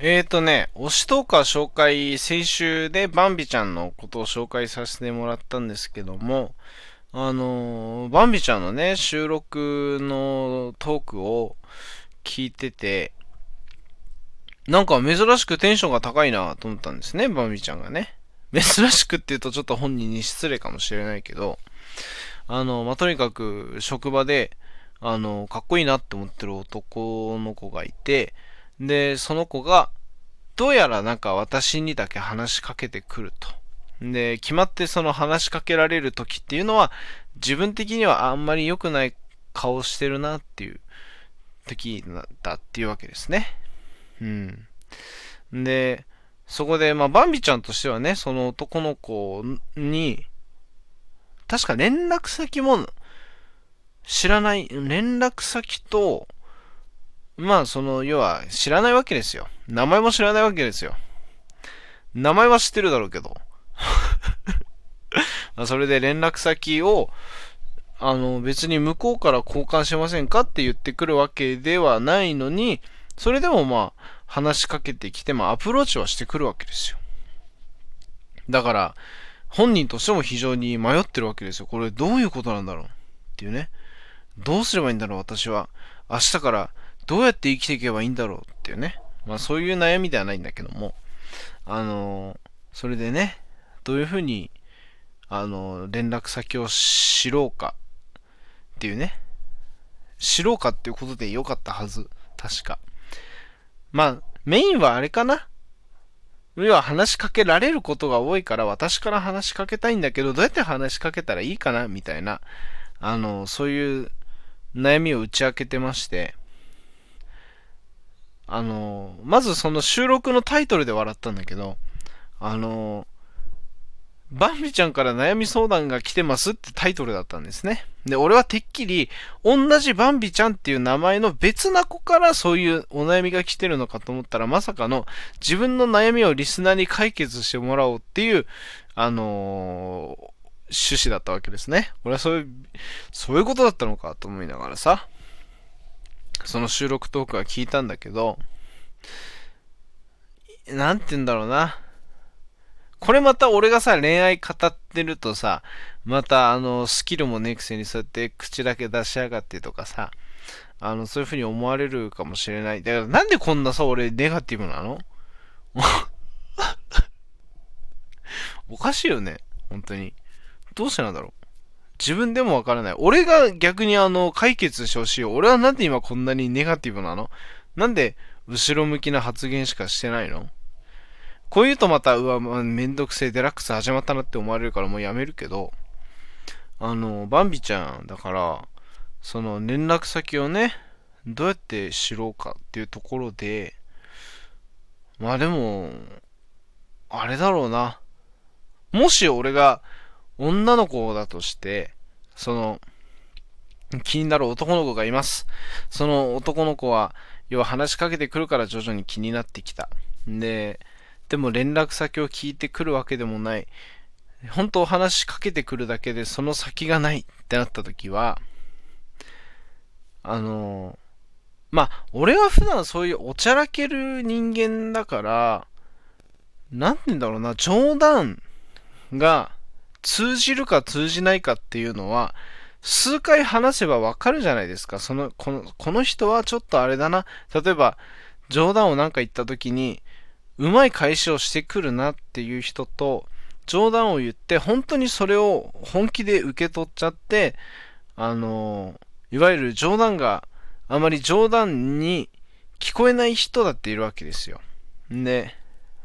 えーとね、推しトーカー紹介、先週でバンビちゃんのことを紹介させてもらったんですけども、あの、バンビちゃんのね、収録のトークを聞いてて、なんか珍しくテンションが高いなと思ったんですね、バンビちゃんがね。珍しくって言うとちょっと本人に失礼かもしれないけど、あの、まあ、とにかく職場で、あの、かっこいいなって思ってる男の子がいて、で、その子が、どうやらなんか私にだけ話しかけてくると。で、決まってその話しかけられる時っていうのは、自分的にはあんまり良くない顔してるなっていう時だっていうわけですね。うん。で、そこで、まあ、バンビちゃんとしてはね、その男の子に、確か連絡先も知らない、連絡先と、まあ、その、要は、知らないわけですよ。名前も知らないわけですよ。名前は知ってるだろうけど。それで連絡先を、あの、別に向こうから交換しませんかって言ってくるわけではないのに、それでもまあ、話しかけてきて、まあ、アプローチはしてくるわけですよ。だから、本人としても非常に迷ってるわけですよ。これどういうことなんだろうっていうね。どうすればいいんだろう私は。明日からどうやって生きていけばいいんだろうっていうね。まあそういう悩みではないんだけども、あの、それでね、どういうふうに、あの、連絡先を知ろうかっていうね、知ろうかっていうことでよかったはず。確か。まあ、メインはあれかな。要は話しかけられることが多いから私から話しかけたいんだけど、どうやって話しかけたらいいかなみたいな、あの、そういう悩みを打ち明けてまして、あの、まずその収録のタイトルで笑ったんだけど、あの、バンビちゃんから悩み相談が来てますってタイトルだったんですね。で、俺はてっきり、同じバンビちゃんっていう名前の別な子からそういうお悩みが来てるのかと思ったら、まさかの自分の悩みをリスナーに解決してもらおうっていう、あのー、趣旨だったわけですね。俺はそういう、そういうことだったのかと思いながらさ。その収録トークは聞いたんだけど、なんて言うんだろうな。これまた俺がさ、恋愛語ってるとさ、またあの、スキルもねくせにそうやって口だけ出しやがってとかさ、あの、そういう風に思われるかもしれない。だからなんでこんなさ、俺ネガティブなの？おかしいよね。本当に。どうしてなんだろう？自分でもわからない。俺が逆にあの、解決してほしい。俺はなんで今こんなにネガティブなの？なんで後ろ向きな発言しかしてないの？こう言うとまた、うわ、めんどくせえデラックス始まったなって思われるからもうやめるけど、あの、バンビちゃんだから、その連絡先をね、どうやって知ろうかっていうところで、まあでも、あれだろうな。もし俺が、女の子だとして、その、気になる男の子がいます。その男の子は、要は話しかけてくるから徐々に気になってきた。で、でも連絡先を聞いてくるわけでもない。本当話しかけてくるだけでその先がないってなった時は、あの、まあ、俺は普段そういうおちゃらける人間だから、なんて言うんだろうな、冗談が通じるか通じないかっていうのは、数回話せばわかるじゃないですか。その、この、この人はちょっとあれだな。例えば、冗談をなんか言った時に、うまい返しをしてくるなっていう人と、冗談を言って、本当にそれを本気で受け取っちゃって、あの、いわゆる冗談があまり冗談に聞こえない人だっているわけですよ。で、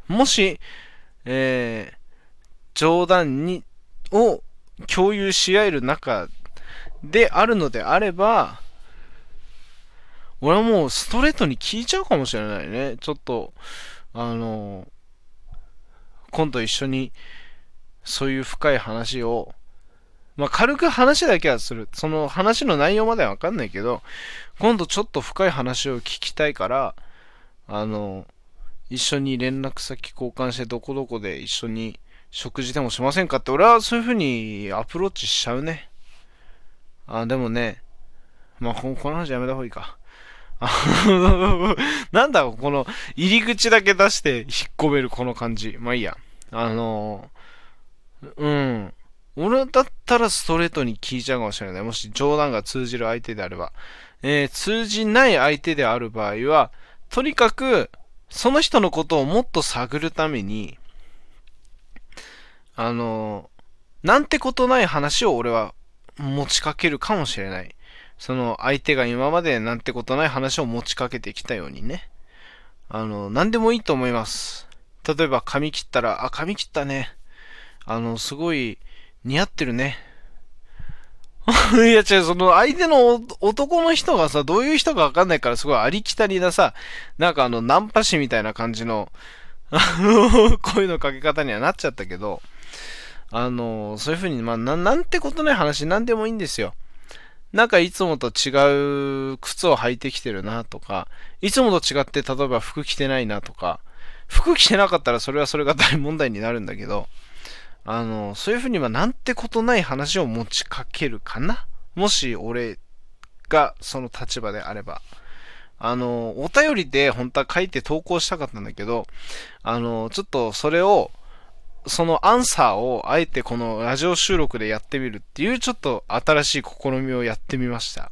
もし、えー、冗談にを共有し合える中であるのであれば、俺はもうストレートに聞いちゃうかもしれないね。ちょっと、あの、今度一緒にそういう深い話を、まあ、軽く話だけはする。その話の内容まではわかんないけど、今度ちょっと深い話を聞きたいから、あの、一緒に連絡先交換してどこどこで一緒に食事でもしませんかって、俺はそういう風にアプローチしちゃうね。あ、でもね、まあ、この話やめた方がいいか。なんだこの入り口だけ出して引っ込めるこの感じ。まあいいや。あのうん。俺だったらストレートに聞いちゃうかもしれない。もし冗談が通じる相手であれば。えー、通じない相手である場合は、とにかく、その人のことをもっと探るために、あのなんてことない話を俺は持ちかけるかもしれない。その相手が今までなんてことない話を持ちかけてきたようにね。あの、何でもいいと思います。例えば髪切ったら、あ、髪切ったね。あの、すごい似合ってるね。いや違う、その相手の男の人がさ、どういう人かわかんないからすごいありきたりなさ、なんかあの、ナンパ師みたいな感じの、声のかけ方にはなっちゃったけど、あの、そういう風に、まあ、ななんてことない話なんでもいいんですよ。なんかいつもと違う靴を履いてきてるなとか、いつもと違って例えば服着てないなとか、服着てなかったらそれはそれが大問題になるんだけど、あの、そういうふうにはなんてことない話を持ちかけるかな？もし俺がその立場であれば。あの、お便りで本当は書いて投稿したかったんだけど、あの、ちょっとそれを、そのアンサーをあえてこのラジオ収録でやってみるっていうちょっと新しい試みをやってみました。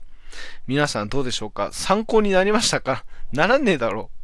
皆さんどうでしょうか？参考になりましたか？ならねえだろう。